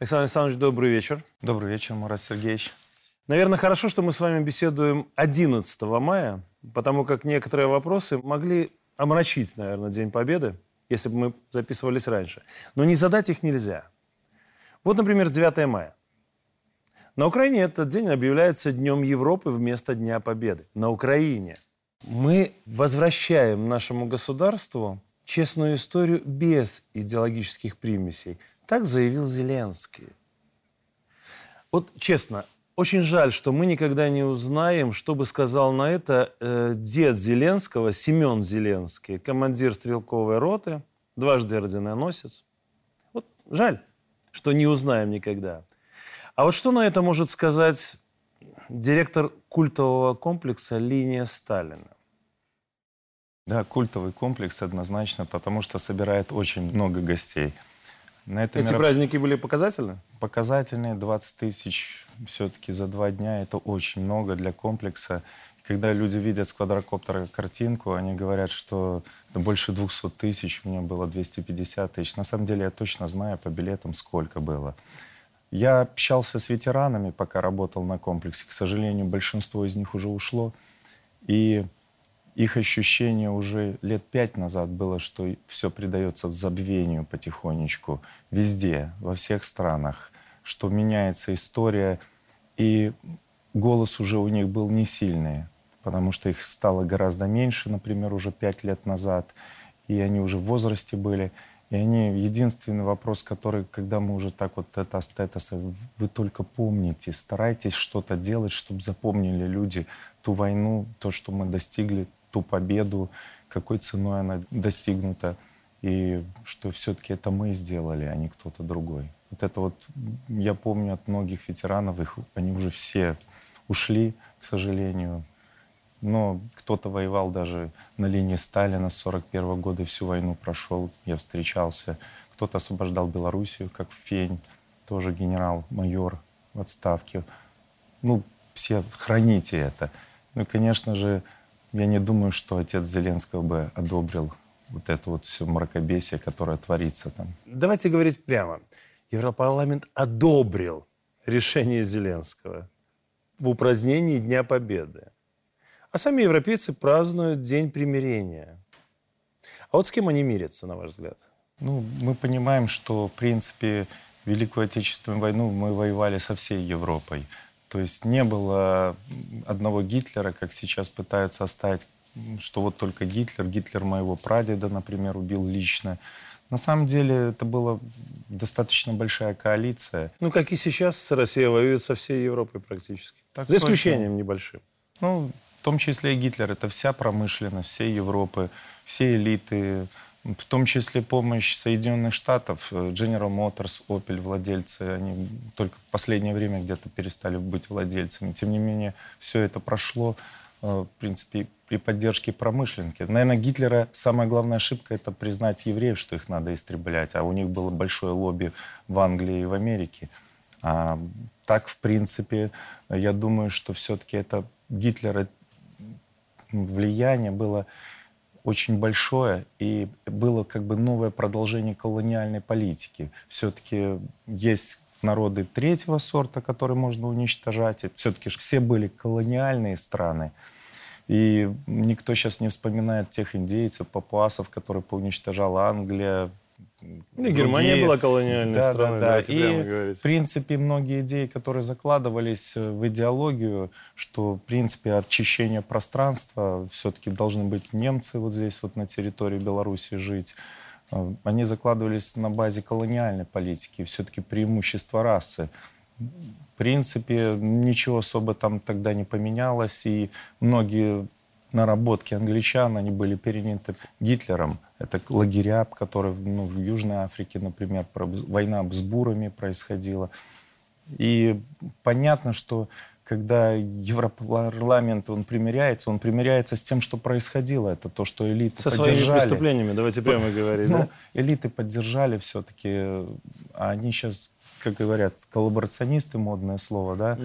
Александр Александрович, добрый вечер. Добрый вечер, Мурат Сергеевич. Наверное, хорошо, что мы с вами беседуем 11 мая, потому как некоторые вопросы могли омрачить, наверное, День Победы, если бы мы записывались раньше. Но не задать их нельзя. Вот, например, 9 мая. На Украине этот день объявляется Днем Европы вместо Дня Победы. На Украине. Мы возвращаем нашему государству честную историю без идеологических примесей. Так заявил Зеленский. Вот честно, очень жаль, что мы никогда не узнаем, что бы сказал на это э, дед Зеленского, Семен Зеленский, командир стрелковой роты, дважды орденоносец. Вот жаль, что не узнаем никогда. А вот что на это может сказать директор культового комплекса «Линия Сталина»? Да, культовый комплекс однозначно, потому что собирает очень много гостей. На это Эти мероп... праздники были показательны? Показательные, 20 тысяч все-таки за два дня. Это очень много для комплекса. Когда люди видят с квадрокоптера картинку, они говорят, что это больше 200 тысяч, у меня было 250 тысяч. На самом деле я точно знаю по билетам, сколько было. Я общался с ветеранами, пока работал на комплексе. К сожалению, большинство из них уже ушло. И их ощущение уже лет пять назад было, что все придается в забвению потихонечку, везде, во всех странах, что меняется история, и голос уже у них был не сильный, потому что их стало гораздо меньше, например, уже пять лет назад, и они уже в возрасте были. И они, единственный вопрос, который, когда мы уже так вот это стетоса, вы только помните, старайтесь что-то делать, чтобы запомнили люди ту войну, то, что мы достигли, ту победу, какой ценой она достигнута, и что все-таки это мы сделали, а не кто-то другой. Вот это вот я помню от многих ветеранов, их, они уже все ушли, к сожалению, но кто-то воевал даже на линии Сталина с 41 года, всю войну прошел, я встречался. Кто-то освобождал Белоруссию, как Фень, тоже генерал-майор в отставке. Ну, все храните это. Ну и, конечно же, я не думаю, что отец Зеленского бы одобрил вот это вот все мракобесие, которое творится там. Давайте говорить прямо. Европарламент одобрил решение Зеленского в упразднении Дня Победы. А сами европейцы празднуют День примирения. А вот с кем они мирятся, на ваш взгляд? Ну, мы понимаем, что, в принципе, Великую Отечественную войну мы воевали со всей Европой. То есть не было одного Гитлера, как сейчас пытаются оставить, что вот только Гитлер, Гитлер моего прадеда, например, убил лично. На самом деле это была достаточно большая коалиция. Ну, как и сейчас, Россия воюет со всей Европой практически. Так За исключением точно. небольшим. Ну, в том числе и Гитлер. Это вся промышленность всей Европы, все элиты, в том числе помощь Соединенных Штатов. General Motors, Opel, владельцы, они только в последнее время где-то перестали быть владельцами. Тем не менее, все это прошло, э, в принципе, при поддержке промышленники. Наверное, Гитлера самая главная ошибка — это признать евреев, что их надо истреблять. А у них было большое лобби в Англии и в Америке. А так, в принципе, я думаю, что все-таки это Гитлера влияние было очень большое, и было как бы новое продолжение колониальной политики. Все-таки есть народы третьего сорта, которые можно уничтожать. Все-таки все были колониальные страны. И никто сейчас не вспоминает тех индейцев, папуасов, которые поуничтожала Англия, ну, и Германия была колониальной да, страной, да, да. И, говорить. в принципе, многие идеи, которые закладывались э, в идеологию, что, в принципе, очищение пространства, все-таки должны быть немцы вот здесь, вот на территории Беларуси жить, э, они закладывались на базе колониальной политики, все-таки преимущество расы. В принципе, ничего особо там тогда не поменялось, и многие наработки англичан, они были переняты Гитлером. Это лагеря, которые ну, в Южной Африке, например, война с бурами происходила. И понятно, что когда Европарламент он примиряется, он примиряется с тем, что происходило. Это то, что элиты Со поддержали. своими преступлениями, давайте прямо говорить. Ну, да? Элиты поддержали все-таки, а они сейчас как говорят, коллаборационисты, модное слово, да.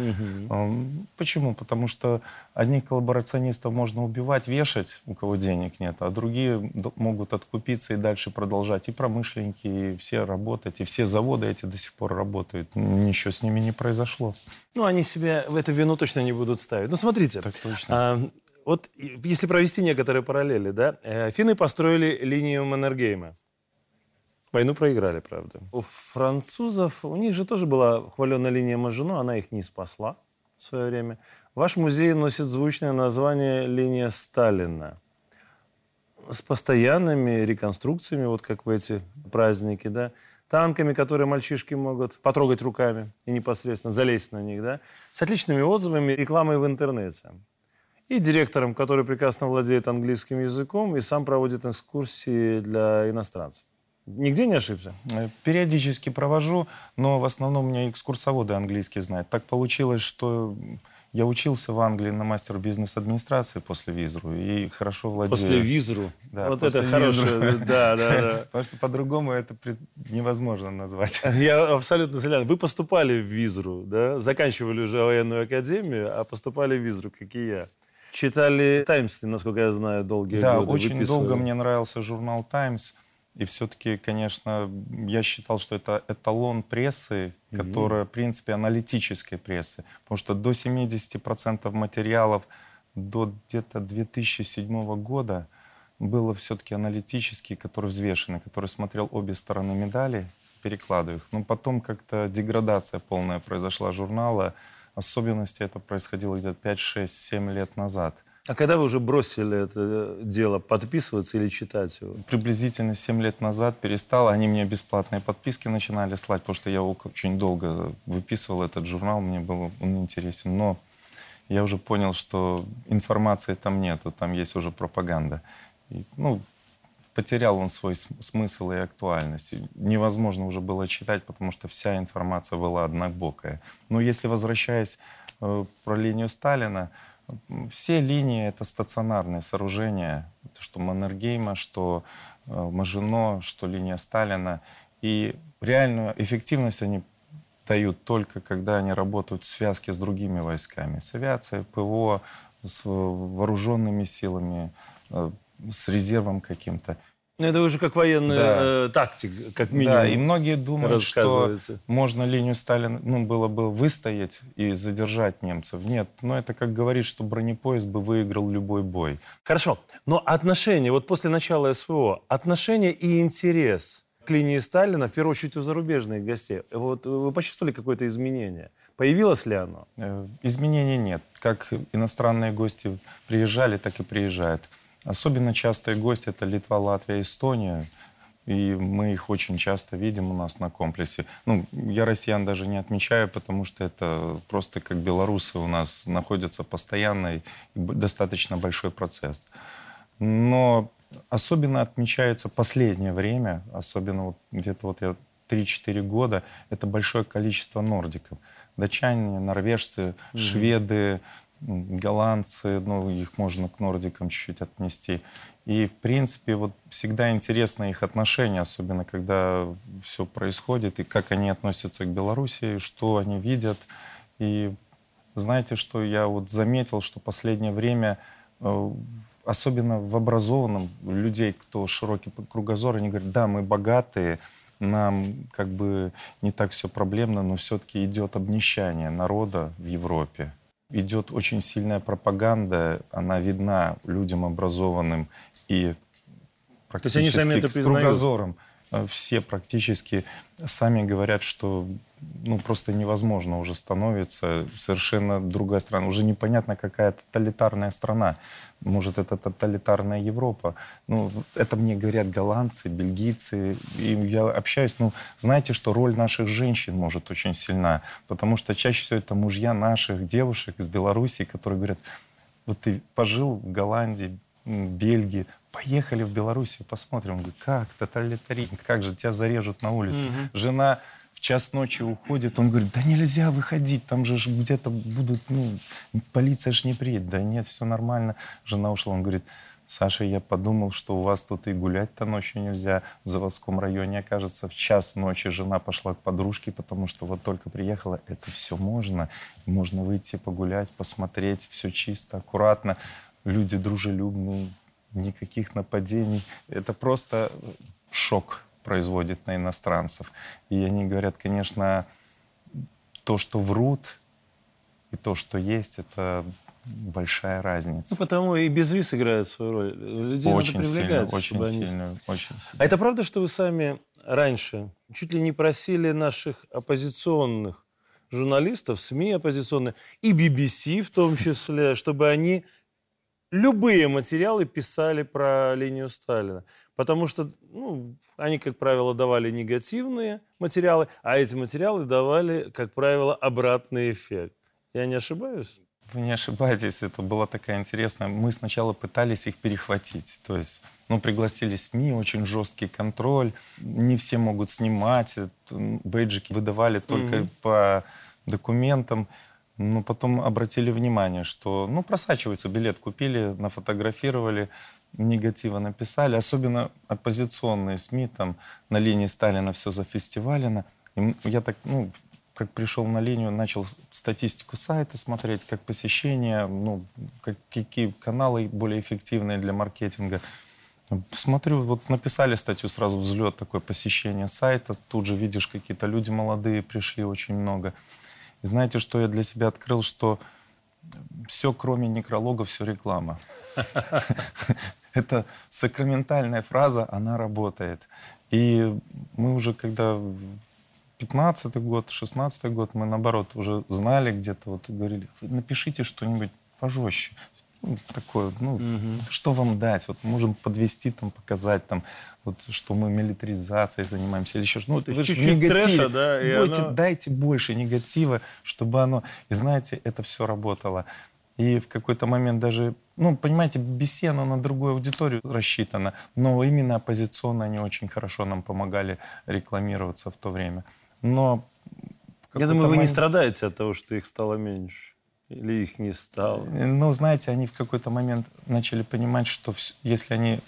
Угу. Почему? Потому что одних коллаборационистов можно убивать, вешать, у кого денег нет, а другие могут откупиться и дальше продолжать. И промышленники, и все работать, и все заводы эти до сих пор работают. Ничего с ними не произошло. Ну, они себя в эту вину точно не будут ставить. Ну, смотрите. Так точно. А, вот если провести некоторые параллели, да, э, финны построили линию Маннергейма. Войну проиграли, правда. У французов, у них же тоже была хваленная линия Мажино, она их не спасла в свое время. Ваш музей носит звучное название «Линия Сталина». С постоянными реконструкциями, вот как в эти праздники, да, танками, которые мальчишки могут потрогать руками и непосредственно залезть на них, да, с отличными отзывами, рекламой в интернете. И директором, который прекрасно владеет английским языком и сам проводит экскурсии для иностранцев. Нигде не ошибся? Э, периодически провожу, но в основном у меня экскурсоводы английский знают. Так получилось, что я учился в Англии на мастер бизнес-администрации после визру и хорошо владею... После визру? Да, вот после это хорошее, да, да, да. Потому что по-другому это невозможно назвать. Я абсолютно согласен. Вы поступали в визру, да? Заканчивали уже военную академию, а поступали в визру, как и я. Читали «Таймс», насколько я знаю, долгие да, годы. Да, очень долго мне нравился журнал «Таймс». И все-таки, конечно, я считал, что это эталон прессы, mm-hmm. которая, в принципе, аналитической прессы. Потому что до 70% материалов до где-то 2007 года было все-таки аналитические, которые взвешены, который смотрел обе стороны медали, перекладывая их. Но потом как-то деградация полная произошла журнала. Особенности это происходило где-то 5, 6, 7 лет назад – а когда вы уже бросили это дело, подписываться или читать его? Приблизительно 7 лет назад перестал. Они мне бесплатные подписки начинали слать, потому что я очень долго выписывал этот журнал, мне был он интересен. Но я уже понял, что информации там нету, там есть уже пропаганда. И, ну, потерял он свой смысл и актуальность. Невозможно уже было читать, потому что вся информация была однобокая. Но если возвращаясь э, про линию Сталина, все линии — это стационарные сооружения, что Маннергейма, что э, Мажино, что линия Сталина. И реальную эффективность они дают только, когда они работают в связке с другими войсками. С авиацией, ПВО, с вооруженными силами, э, с резервом каким-то. Ну, это уже как военный да. э, тактик, как минимум. Да, и многие думают, что можно линию Сталина, ну, было бы выстоять и задержать немцев. Нет, но это как говорит, что бронепоезд бы выиграл любой бой. Хорошо, но отношения, вот после начала СВО, отношения и интерес к линии Сталина, в первую очередь у зарубежных гостей, вот вы почувствовали какое-то изменение? Появилось ли оно? Э, изменений нет. Как иностранные гости приезжали, так и приезжают. Особенно частые гости — это Литва, Латвия, Эстония. И мы их очень часто видим у нас на комплексе. Ну, я россиян даже не отмечаю, потому что это просто как белорусы у нас находятся постоянно и достаточно большой процесс. Но особенно отмечается последнее время, особенно вот где-то вот я 3-4 года, это большое количество нордиков. Датчане, норвежцы, mm-hmm. шведы, голландцы, ну, их можно к нордикам чуть-чуть отнести. И, в принципе, вот всегда интересно их отношения, особенно когда все происходит, и как они относятся к Беларуси, что они видят. И знаете, что я вот заметил, что последнее время, э, особенно в образованном людей, кто широкий кругозор, они говорят, да, мы богатые, нам как бы не так все проблемно, но все-таки идет обнищание народа в Европе идет очень сильная пропаганда, она видна людям образованным и практически То есть они сами это с кругозором. Э, все практически сами говорят, что ну, просто невозможно уже становится совершенно другая страна. Уже непонятно, какая тоталитарная страна. Может, это тоталитарная Европа. Ну, это мне говорят голландцы, бельгийцы. И я общаюсь, ну, знаете, что роль наших женщин может очень сильна. Потому что чаще всего это мужья наших девушек из Беларуси, которые говорят, вот ты пожил в Голландии, Бельгии, поехали в Белоруссию, посмотрим. Он говорит, как тоталитаризм, как же тебя зарежут на улице. Угу. Жена час ночи уходит, он говорит, да нельзя выходить, там же где-то будут, ну, полиция же не приедет. Да нет, все нормально. Жена ушла, он говорит, Саша, я подумал, что у вас тут и гулять-то ночью нельзя. В заводском районе, окажется, в час ночи жена пошла к подружке, потому что вот только приехала. Это все можно. Можно выйти погулять, посмотреть. Все чисто, аккуратно. Люди дружелюбные, никаких нападений. Это просто шок производит на иностранцев. И они говорят, конечно, то, что врут, и то, что есть, это большая разница. Ну, потому и без виз играет свою роль. Людей очень надо привлекать, сильно, очень они... сильно, очень сильно. А это правда, что вы сами раньше чуть ли не просили наших оппозиционных журналистов, СМИ оппозиционные, и BBC в том числе, чтобы они любые материалы писали про линию Сталина. Потому что ну, они, как правило, давали негативные материалы, а эти материалы давали, как правило, обратный эффект. Я не ошибаюсь? Вы не ошибаетесь, это было такая интересная. Мы сначала пытались их перехватить. То есть, ну, пригласили СМИ, очень жесткий контроль. Не все могут снимать. Бейджики выдавали только mm-hmm. по документам. Но потом обратили внимание, что, ну, просачивается, билет купили, нафотографировали, негатива написали. Особенно оппозиционные СМИ, там, на линии Сталина все зафестивалено. И я так, ну, как пришел на линию, начал статистику сайта смотреть, как посещение, ну, как, какие каналы более эффективные для маркетинга. Смотрю, вот написали статью, сразу взлет такое посещение сайта, тут же видишь, какие-то люди молодые пришли, очень много. И знаете, что я для себя открыл, что все, кроме некролога, все реклама. Это сакраментальная фраза, она работает. И мы уже, когда 15 год, 16 год мы, наоборот, уже знали где-то, вот говорили, напишите что-нибудь пожестче. Такое, ну, угу. что вам дать? Вот можем подвести, там, показать, там, вот, что мы милитаризацией занимаемся или еще что. Ну, вы чуть-чуть трэша, да? И Будете, оно... Дайте больше негатива, чтобы оно... И знаете, это все работало. И в какой-то момент даже, ну, понимаете, она на другую аудиторию рассчитана, но именно оппозиционно они очень хорошо нам помогали рекламироваться в то время. Но... Я думаю, вы момент... не страдаете от того, что их стало меньше. Или их не стало? Ну, знаете, они в какой-то момент начали понимать, что все, если они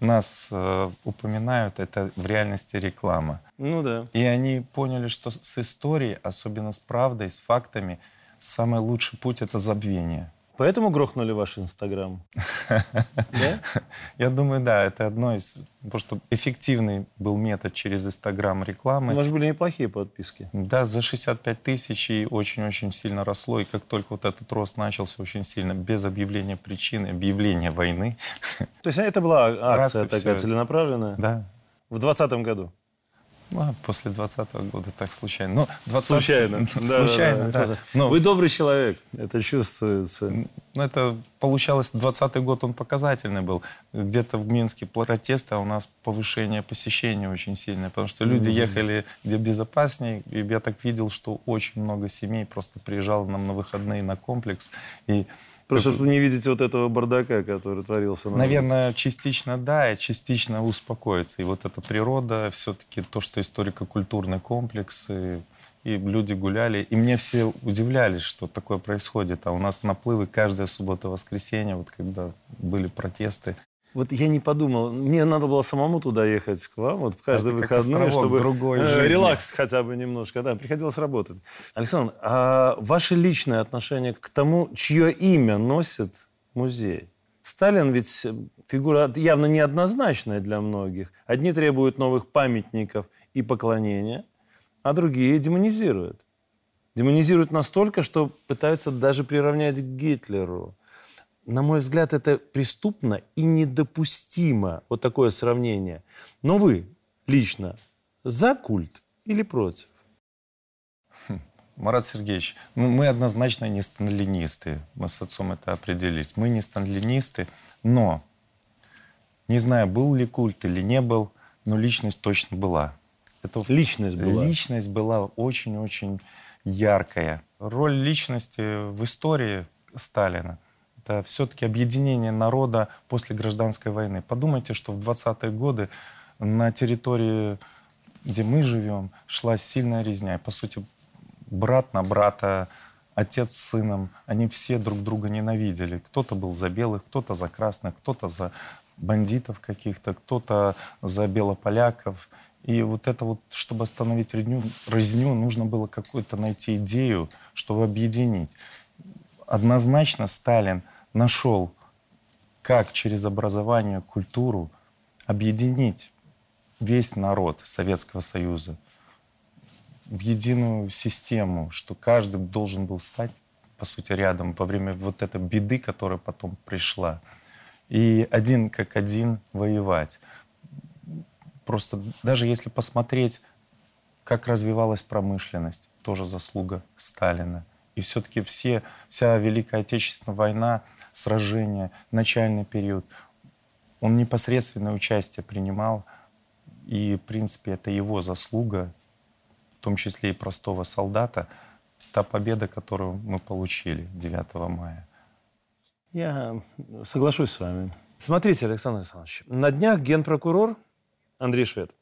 нас э, упоминают, это в реальности реклама. Ну да. И они поняли, что с историей, особенно с правдой, с фактами, самый лучший путь — это забвение. Поэтому грохнули ваш Инстаграм? Я думаю, да, это одно из... Что эффективный был метод через Инстаграм рекламы. У вас были неплохие подписки. Да, за 65 тысяч и очень-очень сильно росло. И как только вот этот рост начался очень сильно, без объявления причины, объявления войны. То есть это была акция такая целенаправленная? Да. В 2020 году? Ну, а после 20 -го года так случайно. Ну, 20... Случайно. случайно, да. да. Но... Вы добрый человек, это чувствуется. Ну, это получалось, 20 год он показательный был. Где-то в Минске протесты, а у нас повышение посещения очень сильное, потому что люди mm-hmm. ехали где безопаснее, и я так видел, что очень много семей просто приезжало нам на выходные на комплекс, и Просто что не видите вот этого бардака, который творился на Наверное, улице. частично да, и частично успокоиться. И вот эта природа, все-таки то, что историко-культурный комплекс, и, и люди гуляли. И мне все удивлялись, что такое происходит. А у нас наплывы каждая суббота-воскресенье, вот когда были протесты. Вот я не подумал, мне надо было самому туда ехать к вам, вот в каждый Это выходной, чтобы другой э, релакс хотя бы немножко, да, приходилось работать. Александр, а ваше личное отношение к тому, чье имя носит музей? Сталин ведь фигура явно неоднозначная для многих. Одни требуют новых памятников и поклонения, а другие демонизируют. Демонизируют настолько, что пытаются даже приравнять к Гитлеру на мой взгляд, это преступно и недопустимо, вот такое сравнение. Но вы лично за культ или против? Хм, Марат Сергеевич, ну, мы однозначно не сталинисты. Мы с отцом это определились. Мы не сталинисты, но не знаю, был ли культ или не был, но личность точно была. Это личность была? Личность была очень-очень яркая. Роль личности в истории Сталина это все-таки объединение народа после гражданской войны. Подумайте, что в 20-е годы на территории, где мы живем, шла сильная резня. И, по сути, брат на брата отец с сыном, они все друг друга ненавидели. Кто-то был за белых, кто-то за красных, кто-то за бандитов каких-то, кто-то за белополяков. И вот это вот, чтобы остановить резню, резню нужно было какую-то найти идею, чтобы объединить. Однозначно Сталин нашел, как через образование, культуру объединить весь народ Советского Союза в единую систему, что каждый должен был стать, по сути, рядом во время вот этой беды, которая потом пришла. И один как один воевать. Просто даже если посмотреть, как развивалась промышленность, тоже заслуга Сталина. И все-таки все, вся Великая Отечественная война, сражения, начальный период, он непосредственное участие принимал. И, в принципе, это его заслуга, в том числе и простого солдата, та победа, которую мы получили 9 мая. Я соглашусь с вами. Смотрите, Александр Александрович, на днях генпрокурор Андрей Швед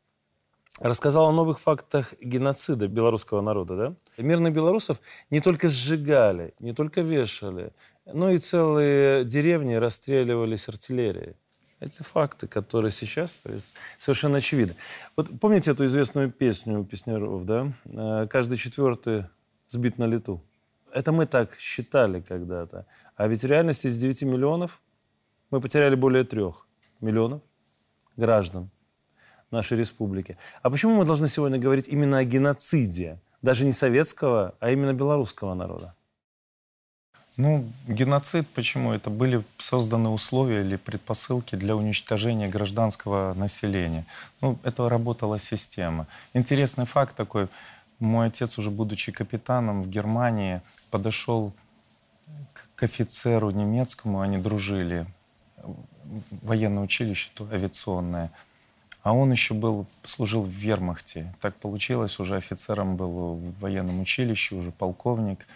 рассказал о новых фактах геноцида белорусского народа. Да? Мирных белорусов не только сжигали, не только вешали, но и целые деревни расстреливались артиллерией. Эти факты, которые сейчас совершенно очевидны. Вот помните эту известную песню у песняров, да? «Э, «Каждый четвертый сбит на лету». Это мы так считали когда-то. А ведь в реальности из 9 миллионов мы потеряли более трех миллионов граждан нашей республики. А почему мы должны сегодня говорить именно о геноциде? Даже не советского, а именно белорусского народа? Ну, геноцид почему? Это были созданы условия или предпосылки для уничтожения гражданского населения. Ну, это работала система. Интересный факт такой. Мой отец, уже будучи капитаном в Германии, подошел к офицеру немецкому, они дружили, военное училище авиационное. А он еще был, служил в вермахте. Так получилось, уже офицером был в военном училище, уже полковник.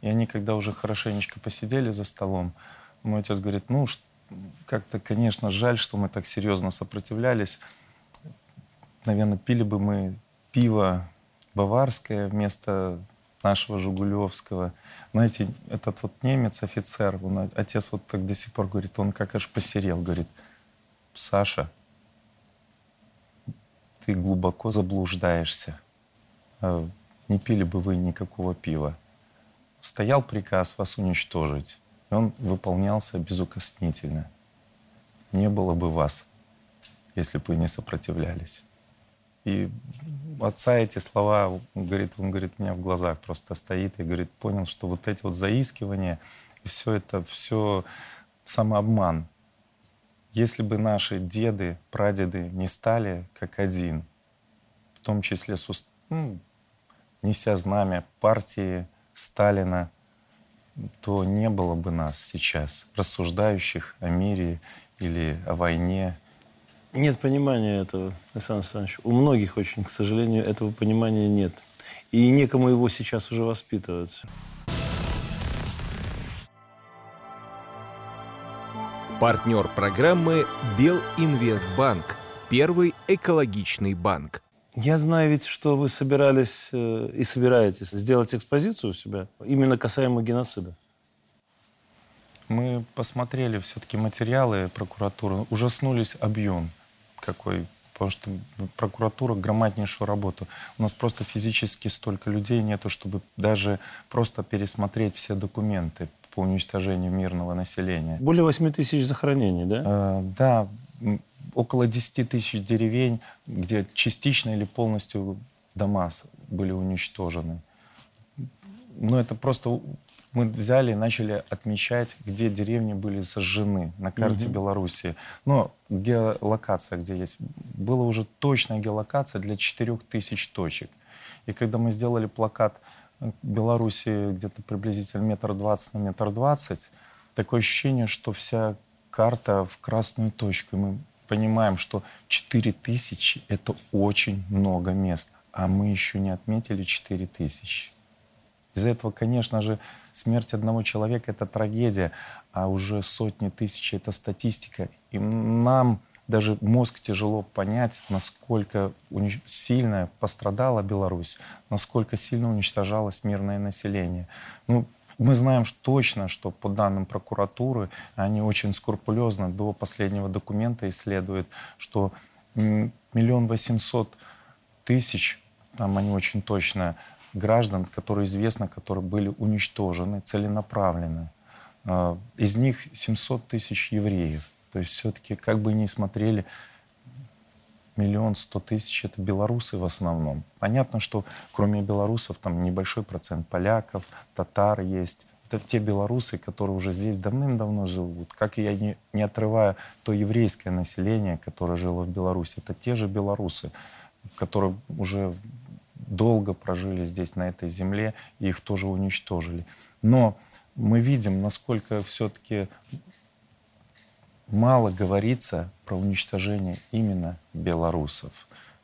И они, когда уже хорошенечко посидели за столом, мой отец говорит, ну, как-то, конечно, жаль, что мы так серьезно сопротивлялись. Наверное, пили бы мы пиво баварское вместо нашего Жигулевского. Знаете, этот вот немец, офицер, он, отец вот так до сих пор говорит, он как аж посерел, говорит, Саша, ты глубоко заблуждаешься. А не пили бы вы никакого пива стоял приказ вас уничтожить, и он выполнялся безукоснительно. Не было бы вас, если бы не сопротивлялись. И отца эти слова, говорит, он говорит, меня в глазах просто стоит и говорит, понял, что вот эти вот заискивания, и все это, все самообман. Если бы наши деды, прадеды не стали как один, в том числе с, ну, неся знамя партии, Сталина, то не было бы нас сейчас, рассуждающих о мире или о войне. Нет понимания этого, Александр Александрович. У многих очень, к сожалению, этого понимания нет. И некому его сейчас уже воспитывать. Партнер программы Белинвестбанк. Первый экологичный банк. Я знаю ведь, что вы собирались э, и собираетесь сделать экспозицию у себя, именно касаемо геноцида. Мы посмотрели все-таки материалы прокуратуры, ужаснулись объем какой, потому что прокуратура громаднейшую работу. У нас просто физически столько людей нету, чтобы даже просто пересмотреть все документы по уничтожению мирного населения. Более 8 тысяч захоронений, да? Э, да, около 10 тысяч деревень, где частично или полностью дома были уничтожены. Но это просто мы взяли и начали отмечать, где деревни были сожжены на карте угу. Белоруссии. Но геолокация, где есть, была уже точная геолокация для 4000 точек. И когда мы сделали плакат э, Беларуси где-то приблизительно метр двадцать на метр двадцать, такое ощущение, что вся карта в красную точку. И мы понимаем, что 4000 — это очень много мест, а мы еще не отметили 4000. Из-за этого, конечно же, смерть одного человека — это трагедия, а уже сотни тысяч — это статистика. И нам даже мозг тяжело понять, насколько сильно пострадала Беларусь, насколько сильно уничтожалось мирное население. Ну, Мы знаем что точно, что по данным прокуратуры, они очень скрупулезно до последнего документа исследуют, что миллион восемьсот тысяч, там они очень точно, граждан, которые известно, которые были уничтожены целенаправленно. А, из них 700 тысяч евреев. То есть все-таки, как бы ни смотрели, миллион сто тысяч — это белорусы в основном. Понятно, что кроме белорусов там небольшой процент поляков, татар есть. Это те белорусы, которые уже здесь давным-давно живут. Как я не, не отрываю то еврейское население, которое жило в Беларуси, это те же белорусы, которые уже долго прожили здесь, на этой земле, и их тоже уничтожили. Но мы видим, насколько все-таки мало говорится про уничтожение именно белорусов.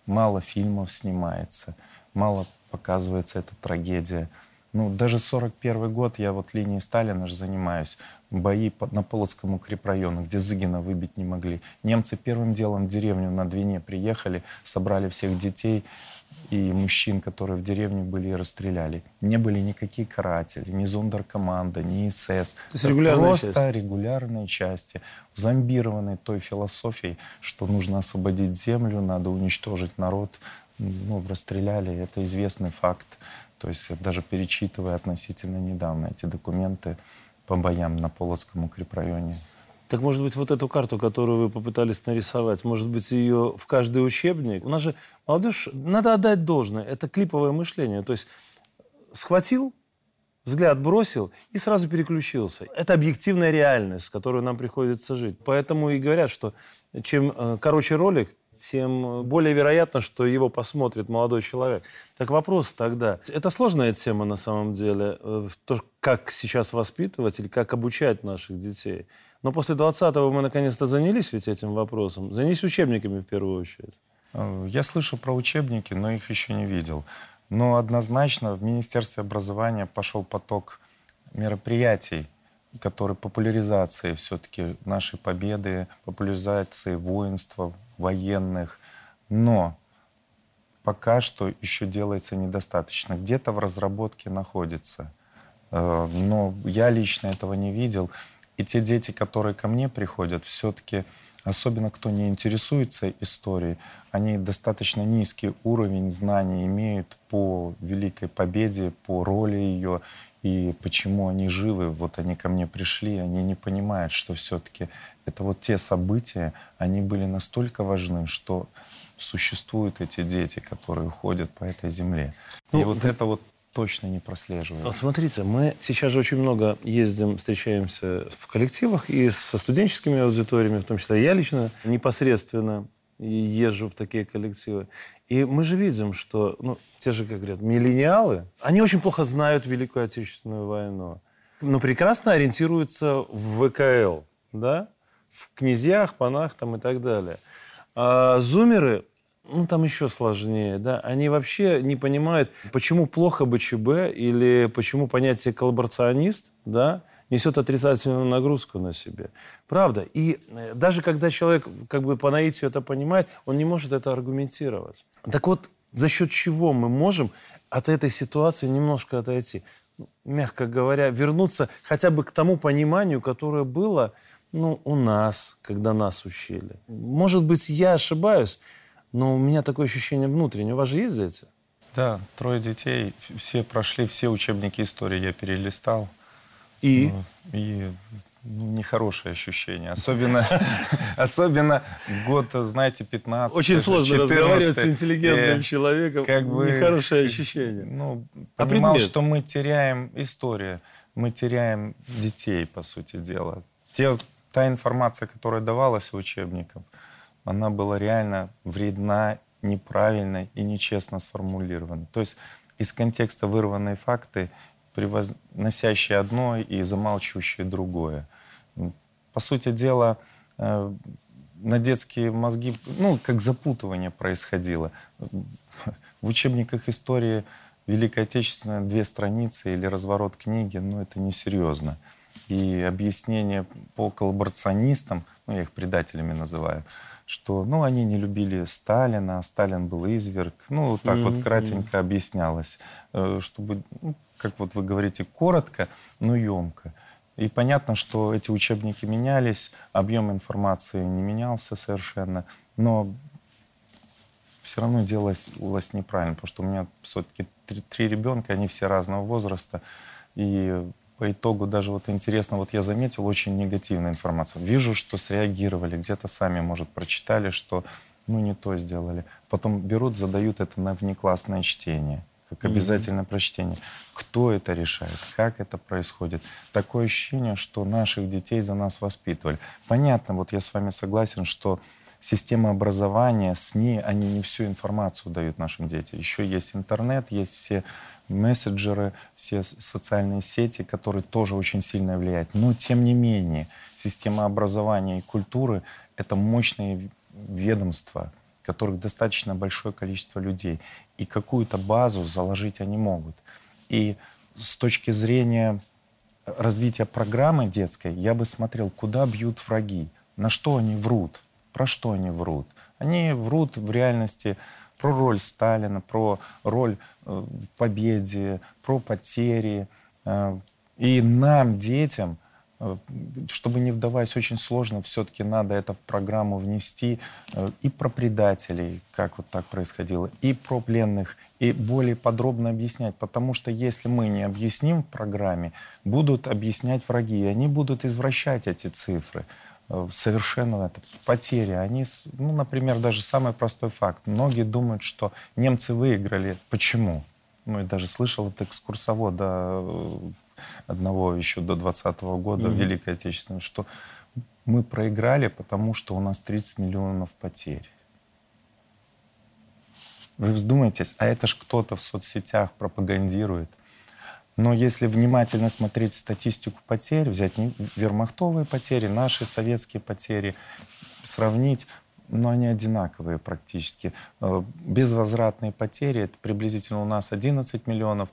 Мало фильмов снимается, мало показывается эта трагедия. Ну, даже 41 год, я вот линией Сталина же занимаюсь, бои на Полоцком укрепрайону, где Зыгина выбить не могли. Немцы первым делом в деревню на Двине приехали, собрали всех детей, и мужчин, которые в деревне были и расстреляли. Не были никакие каратели, ни зондеркоманда, ни СС. То есть регулярные Просто части. регулярные части, зомбированные той философией, что нужно освободить землю, надо уничтожить народ. Ну, расстреляли, это известный факт. То есть даже перечитывая относительно недавно эти документы по боям на Полоцком укрепрайоне, так может быть, вот эту карту, которую вы попытались нарисовать, может быть, ее в каждый учебник? У нас же молодежь, надо отдать должное, это клиповое мышление. То есть схватил, взгляд бросил и сразу переключился. Это объективная реальность, с которой нам приходится жить. Поэтому и говорят, что чем э, короче ролик, тем более вероятно, что его посмотрит молодой человек. Так вопрос тогда. Это сложная тема на самом деле. Э, то, как сейчас воспитывать или как обучать наших детей. Но после 20-го мы наконец-то занялись ведь этим вопросом. Занялись учебниками в первую очередь. Э, я слышу про учебники, но их еще не видел. Но однозначно в Министерстве образования пошел поток мероприятий, которые популяризации все-таки нашей победы, популяризации воинства, военных. Но пока что еще делается недостаточно. Где-то в разработке находится. Э, но я лично этого не видел. И те дети, которые ко мне приходят, все-таки, особенно кто не интересуется историей, они достаточно низкий уровень знаний имеют по Великой Победе, по роли ее и почему они живы. Вот они ко мне пришли, они не понимают, что все-таки это вот те события, они были настолько важны, что существуют эти дети, которые ходят по этой земле. Ну, и вот это вот точно не прослеживаю. Вот смотрите, мы сейчас же очень много ездим, встречаемся в коллективах и со студенческими аудиториями, в том числе я лично непосредственно езжу в такие коллективы. И мы же видим, что ну, те же, как говорят, миллениалы, они очень плохо знают Великую Отечественную войну, но прекрасно ориентируются в ВКЛ, да, в князьях, панах там и так далее. А зумеры ну, там еще сложнее, да, они вообще не понимают, почему плохо БЧБ или почему понятие коллаборационист, да, несет отрицательную нагрузку на себе. Правда. И э, даже когда человек как бы по наитию это понимает, он не может это аргументировать. Так вот, за счет чего мы можем от этой ситуации немножко отойти? Ну, мягко говоря, вернуться хотя бы к тому пониманию, которое было ну, у нас, когда нас учили. Может быть, я ошибаюсь, но у меня такое ощущение внутреннее. У вас же есть дети? Да, трое детей. Все прошли, все учебники истории я перелистал. И? Ну, и ну, нехорошее ощущение. Особенно, особенно год, знаете, 15 Очень сложно 14, разговаривать с интеллигентным человеком. Как бы, нехорошее ощущение. Ну, а понимал, предмет? что мы теряем историю, мы теряем детей, по сути дела. Те, та информация, которая давалась в учебниках, она была реально вредна, неправильно и нечестно сформулирована. То есть из контекста вырванные факты, превозносящие одно и замалчивающие другое. По сути дела, э, на детские мозги, ну, как запутывание происходило. В учебниках истории Великой Отечественной две страницы или разворот книги, ну, это несерьезно. И объяснение по коллаборационистам, ну, я их предателями называю, что, ну, они не любили Сталина, Сталин был изверг. Ну, так mm-hmm. вот кратенько объяснялось, э, чтобы ну, как вот вы говорите, коротко, но емко. И понятно, что эти учебники менялись, объем информации не менялся совершенно, но все равно делалось неправильно, потому что у меня все-таки три, три ребенка, они все разного возраста, и по итогу даже вот интересно, вот я заметил очень негативную информацию. Вижу, что среагировали, где-то сами, может, прочитали, что ну не то сделали. Потом берут, задают это на внеклассное чтение как обязательное прочтение. Кто это решает? Как это происходит? Такое ощущение, что наших детей за нас воспитывали. Понятно, вот я с вами согласен, что система образования, СМИ, они не всю информацию дают нашим детям. Еще есть интернет, есть все мессенджеры, все социальные сети, которые тоже очень сильно влияют. Но тем не менее, система образования и культуры — это мощные ведомства, которых достаточно большое количество людей. И какую-то базу заложить они могут. И с точки зрения развития программы детской, я бы смотрел, куда бьют враги, на что они врут — про что они врут? Они врут в реальности про роль Сталина, про роль э, в победе, про потери. Э, и нам, детям, чтобы не вдаваясь очень сложно, все-таки надо это в программу внести и про предателей, как вот так происходило, и про пленных, и более подробно объяснять. Потому что если мы не объясним в программе, будут объяснять враги, и они будут извращать эти цифры. Э, совершенно это потери. Они, ну, например, даже самый простой факт. Многие думают, что немцы выиграли. Почему? Ну, я даже слышал от экскурсовода э, одного еще до 20 года, mm-hmm. Великой Отечественной, что мы проиграли, потому что у нас 30 миллионов потерь. Вы вздумайтесь, а это ж кто-то в соцсетях пропагандирует. Но если внимательно смотреть статистику потерь, взять вермахтовые потери, наши советские потери, сравнить, но они одинаковые практически. Э, безвозвратные потери, это приблизительно у нас 11 миллионов,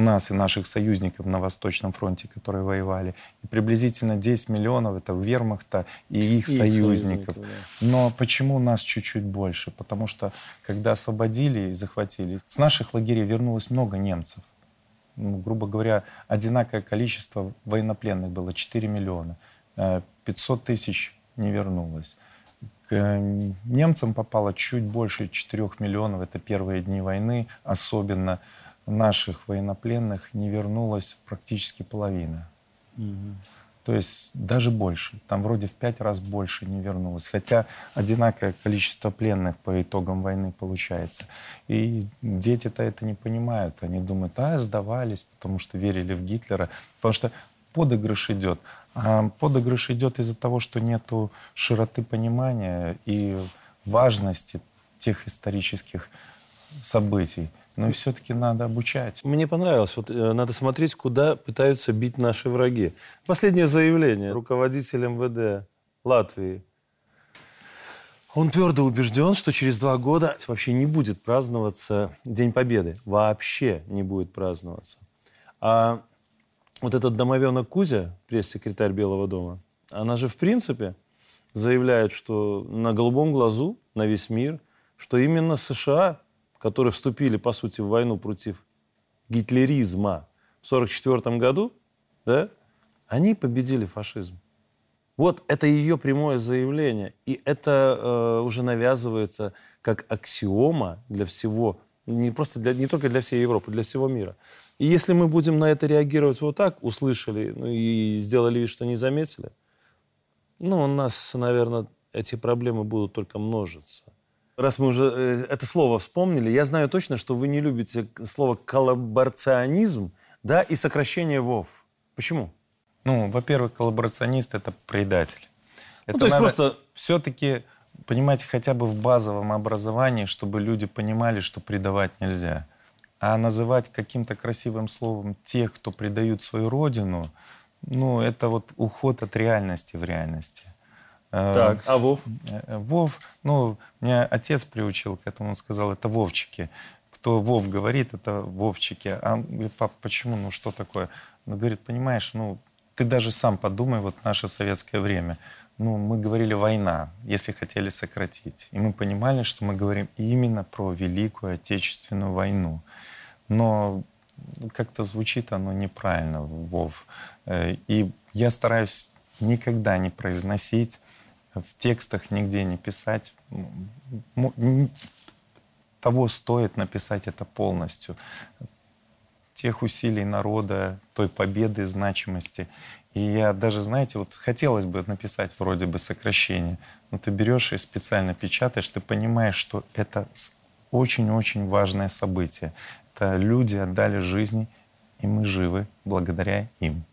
нас и наших союзников на Восточном фронте, которые воевали, и приблизительно 10 миллионов это вермахта и их, их союзников. Да. Но почему нас чуть-чуть больше? Потому что когда освободили и захватили, с наших лагерей вернулось много немцев ну, грубо говоря, одинаковое количество военнопленных было 4 миллиона. 500 э, тысяч не вернулось. К э, немцам попало чуть больше 4 миллионов. Это первые дни войны. Особенно наших военнопленных не вернулось практически половина. Угу. То есть даже больше. Там вроде в пять раз больше не вернулось. Хотя одинаковое количество пленных по итогам войны получается. И дети-то это не понимают. Они думают, а, сдавались, потому что верили в Гитлера. Потому что подыгрыш идет. А подыгрыш идет из-за того, что нету широты понимания и важности тех исторических событий. Но все-таки надо обучать. Мне понравилось. Вот э, надо смотреть, куда пытаются бить наши враги. Последнее заявление руководителя МВД Латвии. Он твердо убежден, что через два года вообще не будет праздноваться День Победы. Вообще не будет праздноваться. А вот этот домовенок Кузя, пресс-секретарь Белого дома, она же в принципе заявляет, что на голубом глазу, на весь мир, что именно США которые вступили, по сути, в войну против гитлеризма в 1944 году, да, они победили фашизм. Вот это ее прямое заявление. И это э, уже навязывается как аксиома для всего, не, просто для, не только для всей Европы, для всего мира. И если мы будем на это реагировать вот так, услышали ну, и сделали вид, что не заметили, ну, у нас, наверное, эти проблемы будут только множиться. Раз мы уже э, это слово вспомнили, я знаю точно, что вы не любите слово коллаборационизм, да, и сокращение ВОВ. Почему? Ну, во-первых, коллаборационист — это предатель. Ну, это то есть просто... Все-таки, понимаете, хотя бы в базовом образовании, чтобы люди понимали, что предавать нельзя. А называть каким-то красивым словом тех, кто предают свою родину, ну, это вот уход от реальности в реальности. Так, а Вов? Э, Вов, ну, меня отец приучил к этому, он сказал, это Вовчики. Кто Вов говорит, это Вовчики. А он говорит, пап, почему, ну что такое? Он говорит, понимаешь, ну, ты даже сам подумай, вот наше советское время. Ну, мы говорили война, если хотели сократить. И мы понимали, что мы говорим именно про Великую Отечественную войну. Но как-то звучит оно неправильно, Вов. Э, и я стараюсь никогда не произносить, в текстах нигде не писать. Того стоит написать это полностью. Тех усилий народа, той победы, значимости. И я даже, знаете, вот хотелось бы написать вроде бы сокращение, но ты берешь и специально печатаешь, ты понимаешь, что это очень-очень важное событие. Это люди отдали жизни, и мы живы благодаря им.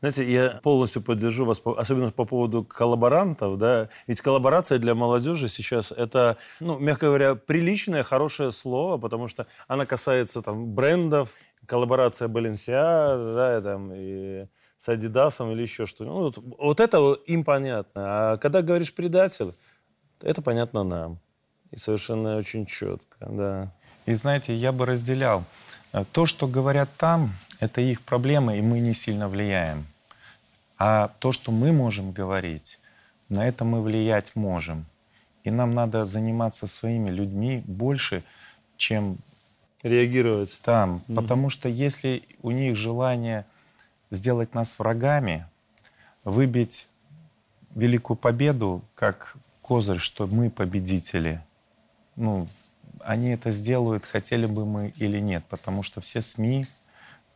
Знаете, я полностью поддержу вас, особенно по поводу коллаборантов, да, ведь коллаборация для молодежи сейчас это, ну, мягко говоря, приличное, хорошее слово, потому что она касается там брендов, коллаборация Balenciaga, да, там, и с Адидасом или еще что-нибудь. Ну, вот, вот это им понятно. А когда говоришь предатель, это понятно нам. И совершенно очень четко, да. И знаете, я бы разделял. Э, то, что говорят там, это их проблемы, и мы не сильно влияем. А то, что мы можем говорить, на это мы влиять можем. И нам надо заниматься своими людьми больше, чем реагировать там. Угу. Потому что если у них желание сделать нас врагами, выбить великую победу как козырь, что мы победители, ну, они это сделают, хотели бы мы или нет, потому что все СМИ,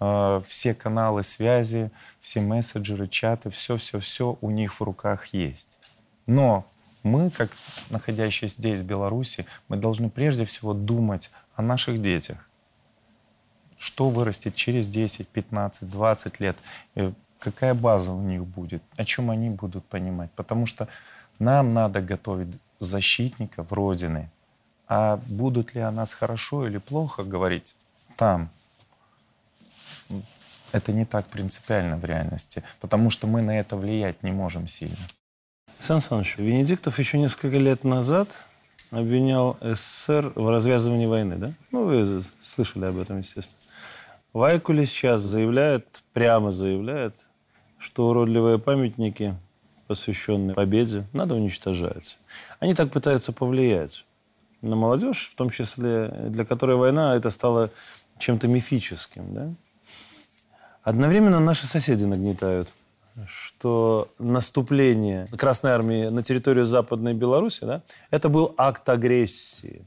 э, все каналы связи, все мессенджеры, чаты, все-все-все у них в руках есть. Но мы, как находящиеся здесь, в Беларуси, мы должны прежде всего думать о наших детях. Что вырастет через 10, 15, 20 лет? И какая база у них будет? О чем они будут понимать? Потому что нам надо готовить защитников Родины, а будут ли о нас хорошо или плохо говорить там, это не так принципиально в реальности, потому что мы на это влиять не можем сильно. Сан Саныч, Венедиктов еще несколько лет назад обвинял СССР в развязывании войны, да? Ну, вы слышали об этом, естественно. Вайкули сейчас заявляет, прямо заявляет, что уродливые памятники, посвященные победе, надо уничтожать. Они так пытаются повлиять на молодежь, в том числе для которой война это стало чем-то мифическим. Да? Одновременно наши соседи нагнетают, что наступление Красной Армии на территорию Западной Беларуси да, это был акт агрессии.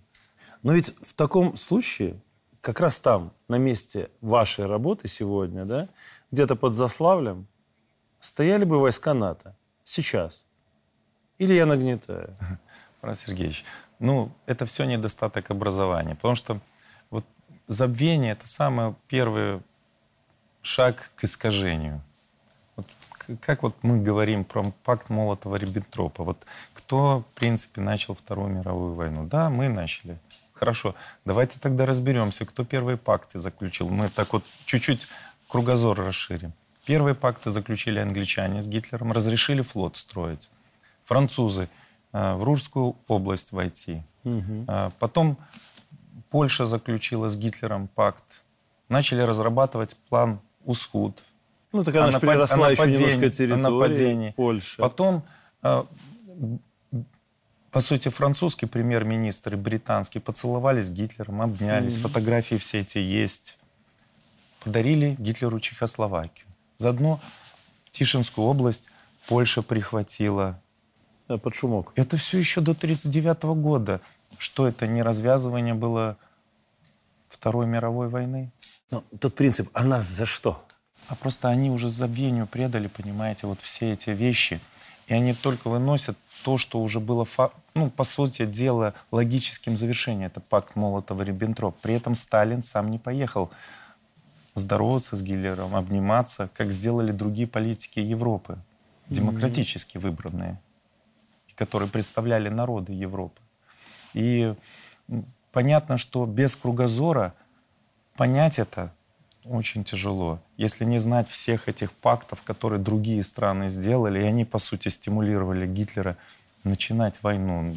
Но ведь в таком случае, как раз там, на месте вашей работы сегодня, да, где-то под Заславлем, стояли бы войска НАТО. Сейчас. Или я нагнетаю? Марат Сергеевич, ну, это все недостаток образования. Потому что вот забвение — это самый первый шаг к искажению. Вот, как вот мы говорим про пакт Молотова-Риббентропа. Вот кто, в принципе, начал Вторую мировую войну? Да, мы начали. Хорошо, давайте тогда разберемся, кто первые пакты заключил. Мы так вот чуть-чуть кругозор расширим. Первые пакты заключили англичане с Гитлером, разрешили флот строить. Французы в Ружскую область войти. Угу. Потом Польша заключила с Гитлером пакт. Начали разрабатывать план Усхуд. Ну, так она же переросла еще немножко территории Польши. Потом, э, по сути, французский премьер-министр и британский поцеловались с Гитлером, обнялись, mm фотографии все эти есть. Подарили Гитлеру Чехословакию. Заодно Тишинскую область Польша прихватила да, под шумок. Это все еще до 1939 года. Что это, не развязывание было Второй мировой войны? Ну, тот принцип, а нас за что? А просто они уже забвению предали, понимаете, вот все эти вещи. И они только выносят то, что уже было, ну, по сути дела, логическим завершением. Это пакт Молотова-Риббентроп. При этом Сталин сам не поехал здороваться с Гитлером, обниматься, как сделали другие политики Европы, демократически выбранные которые представляли народы Европы. И понятно, что без кругозора понять это очень тяжело. Если не знать всех этих пактов, которые другие страны сделали, и они, по сути, стимулировали Гитлера начинать войну,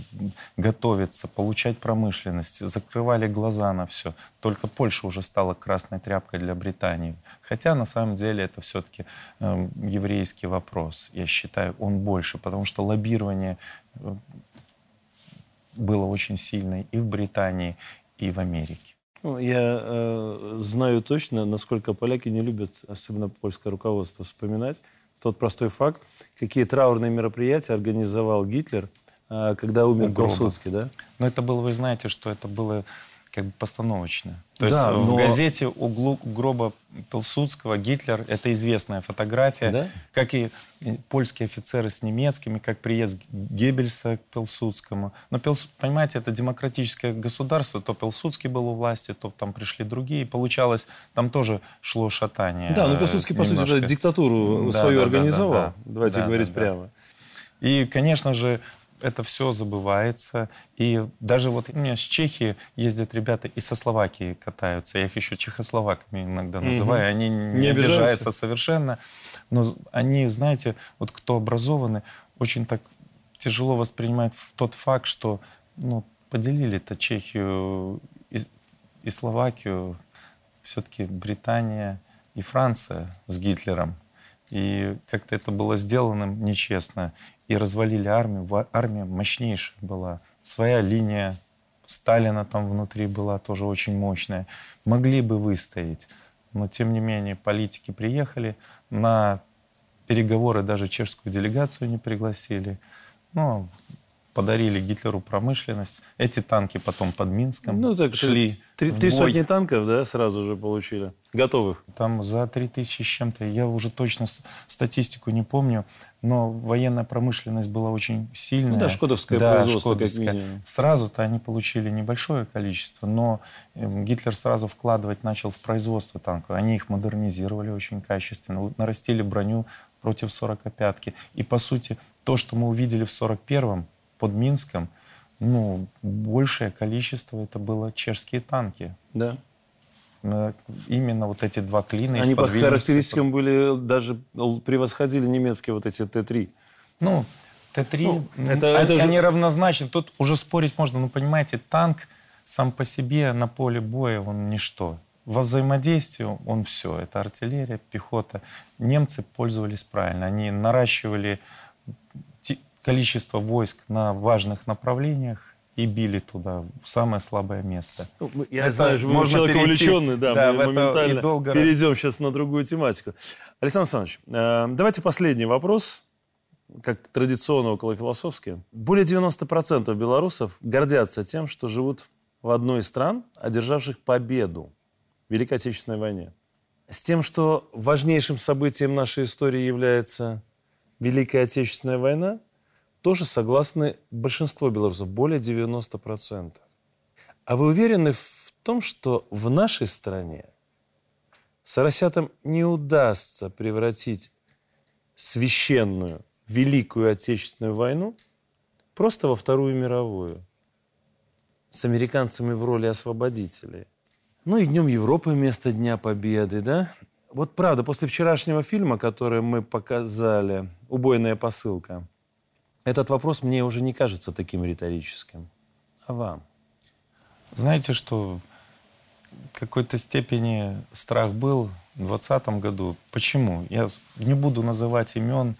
готовиться, получать промышленность, закрывали глаза на все. Только Польша уже стала красной тряпкой для Британии. Хотя на самом деле это все-таки э, эм, еврейский вопрос. Я считаю, он больше, потому что лоббирование э, было очень сильное и в Британии, и в Америке. Ну, я э, знаю точно, насколько поляки не любят, особенно польское руководство, вспоминать тот простой факт, какие траурные мероприятия организовал Гитлер, э, когда умер Пилсудский, да? Но это было, вы знаете, что это было как бы постановочно. То да, есть но... в газете у гроба Пилсудского Гитлер, это известная фотография, да? как и польские офицеры с немецкими, как приезд Геббельса к Пилсудскому. Но, Пилс... понимаете, это демократическое государство, то Пилсудский был у власти, то там пришли другие. Получалось, там тоже шло шатание. Да, но Пилсудский, по сути, диктатуру да, свою да, организовал, да, да, давайте да, говорить да, прямо. И, конечно же, это все забывается. И даже вот у меня с Чехии ездят ребята и со Словакии катаются. Я их еще чехословаками иногда называю. Угу. Они не, не обижаются. обижаются совершенно. Но они, знаете, вот кто образованы, очень так тяжело воспринимают тот факт, что ну, поделили-то Чехию и, и Словакию, все-таки Британия и Франция с Гитлером. И как-то это было сделано нечестно. И развалили армию. Армия мощнейшая была. Своя линия Сталина там внутри была тоже очень мощная. Могли бы выстоять. Но, тем не менее, политики приехали. На переговоры даже чешскую делегацию не пригласили. Ну, подарили Гитлеру промышленность. Эти танки потом под Минском ну, так шли. Три, три сотни танков, да, сразу же получили? Готовых? Там за три тысячи с чем-то. Я уже точно статистику не помню, но военная промышленность была очень сильная. Ну да, шкодовское да, производство, шкодовское. Сразу-то они получили небольшое количество, но эм, Гитлер сразу вкладывать начал в производство танков. Они их модернизировали очень качественно, нарастили броню против 45-ки. И, по сути, то, что мы увидели в 41-м, под Минском, ну, большее количество это было чешские танки. Да. Э, именно вот эти два клина. Они по характеристикам были даже превосходили немецкие вот эти Т-3. Ну, Т-3, ну, это, они, это они равнозначны. Тут уже спорить можно, но понимаете, танк сам по себе на поле боя, он ничто. Во взаимодействии он все. Это артиллерия, пехота. Немцы пользовались правильно. Они наращивали количество войск на важных направлениях и били туда, в самое слабое место. Ну, я это знаю, что вы можно человек перейти, увлеченный, да, да мы моментально и долго... перейдем сейчас на другую тематику. Александр Александрович, э, давайте последний вопрос, как традиционно около философски. Более 90% белорусов гордятся тем, что живут в одной из стран, одержавших победу в Великой Отечественной войне. С тем, что важнейшим событием нашей истории является Великая Отечественная война, тоже согласны большинство белорусов, более 90%. А вы уверены в том, что в нашей стране соросятам не удастся превратить священную Великую Отечественную войну просто во Вторую мировую с американцами в роли освободителей. Ну и Днем Европы вместо Дня Победы, да? Вот правда, после вчерашнего фильма, который мы показали, «Убойная посылка», этот вопрос мне уже не кажется таким риторическим. А вам? Знаете, что в какой-то степени страх был в 2020 году. Почему? Я не буду называть имен.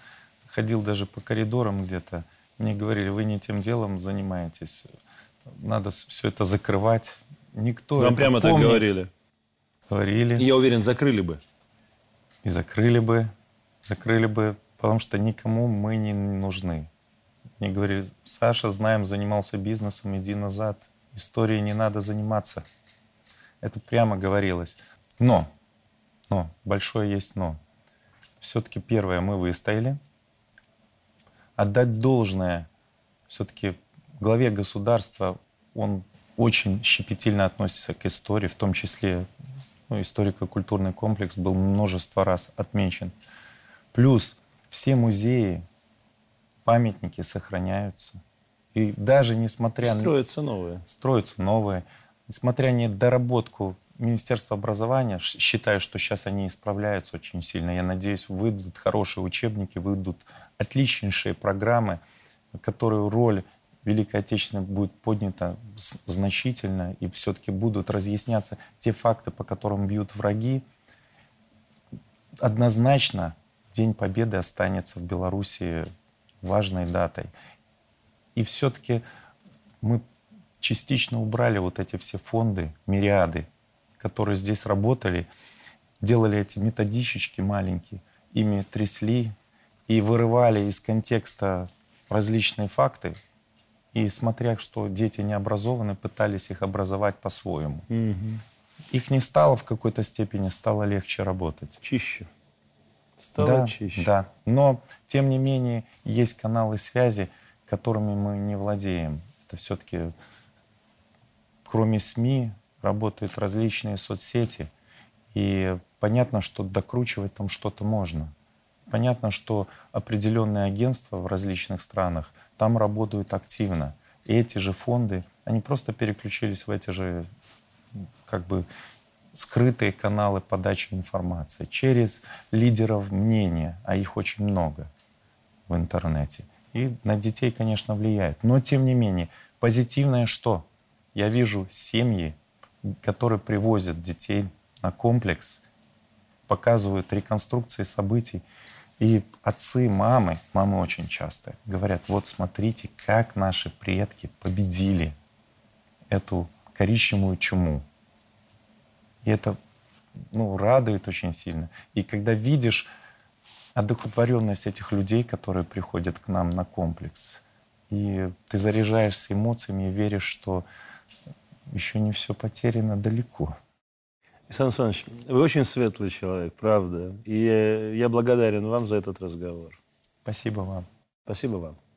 Ходил даже по коридорам где-то. Мне говорили, вы не тем делом занимаетесь. Надо все это закрывать. Никто Вам прямо помнит. так говорили? Говорили. И я уверен, закрыли бы. И закрыли бы. Закрыли бы, потому что никому мы не нужны. Мне говорили, Саша, знаем, занимался бизнесом, иди назад. Историей не надо заниматься. Это прямо говорилось. Но, но, большое есть но. Все-таки первое, мы выстояли. Отдать должное все-таки главе государства, он очень щепетильно относится к истории, в том числе ну, историко-культурный комплекс был множество раз отмечен. Плюс все музеи, памятники сохраняются. И даже несмотря строятся новые. Строятся новые. Несмотря на доработку Министерства образования, считаю, что сейчас они исправляются очень сильно. Я надеюсь, выйдут хорошие учебники, выйдут отличнейшие программы, которые роль Великой Отечественной будет поднята значительно, и все-таки будут разъясняться те факты, по которым бьют враги. Однозначно День Победы останется в Беларуси важной датой. И все-таки мы частично убрали вот эти все фонды, мириады, которые здесь работали, делали эти методичечки маленькие, ими трясли и вырывали из контекста различные факты, и смотря, что дети не образованы, пытались их образовать по-своему. Мгм. Их не стало в какой-то степени, стало легче работать. Чище. Стало да, чище. да. Но, тем не менее, есть каналы связи, которыми мы не владеем. Это все-таки, кроме СМИ, работают различные соцсети. И понятно, что докручивать там что-то можно. Понятно, что определенные агентства в различных странах там работают активно. И эти же фонды, они просто переключились в эти же как бы скрытые каналы подачи информации через лидеров мнения, а их очень много в интернете. И на детей, конечно, влияет. Но, тем не менее, позитивное что? Я вижу семьи, которые привозят детей на комплекс, показывают реконструкции событий. И отцы, мамы, мамы очень часто говорят, вот смотрите, как наши предки победили эту коричневую чуму. И это ну, радует очень сильно. И когда видишь одухотворенность этих людей, которые приходят к нам на комплекс, и ты заряжаешься эмоциями и веришь, что еще не все потеряно далеко. Сан Александрович, вы очень светлый человек, правда. И я благодарен вам за этот разговор. Спасибо вам. Спасибо вам.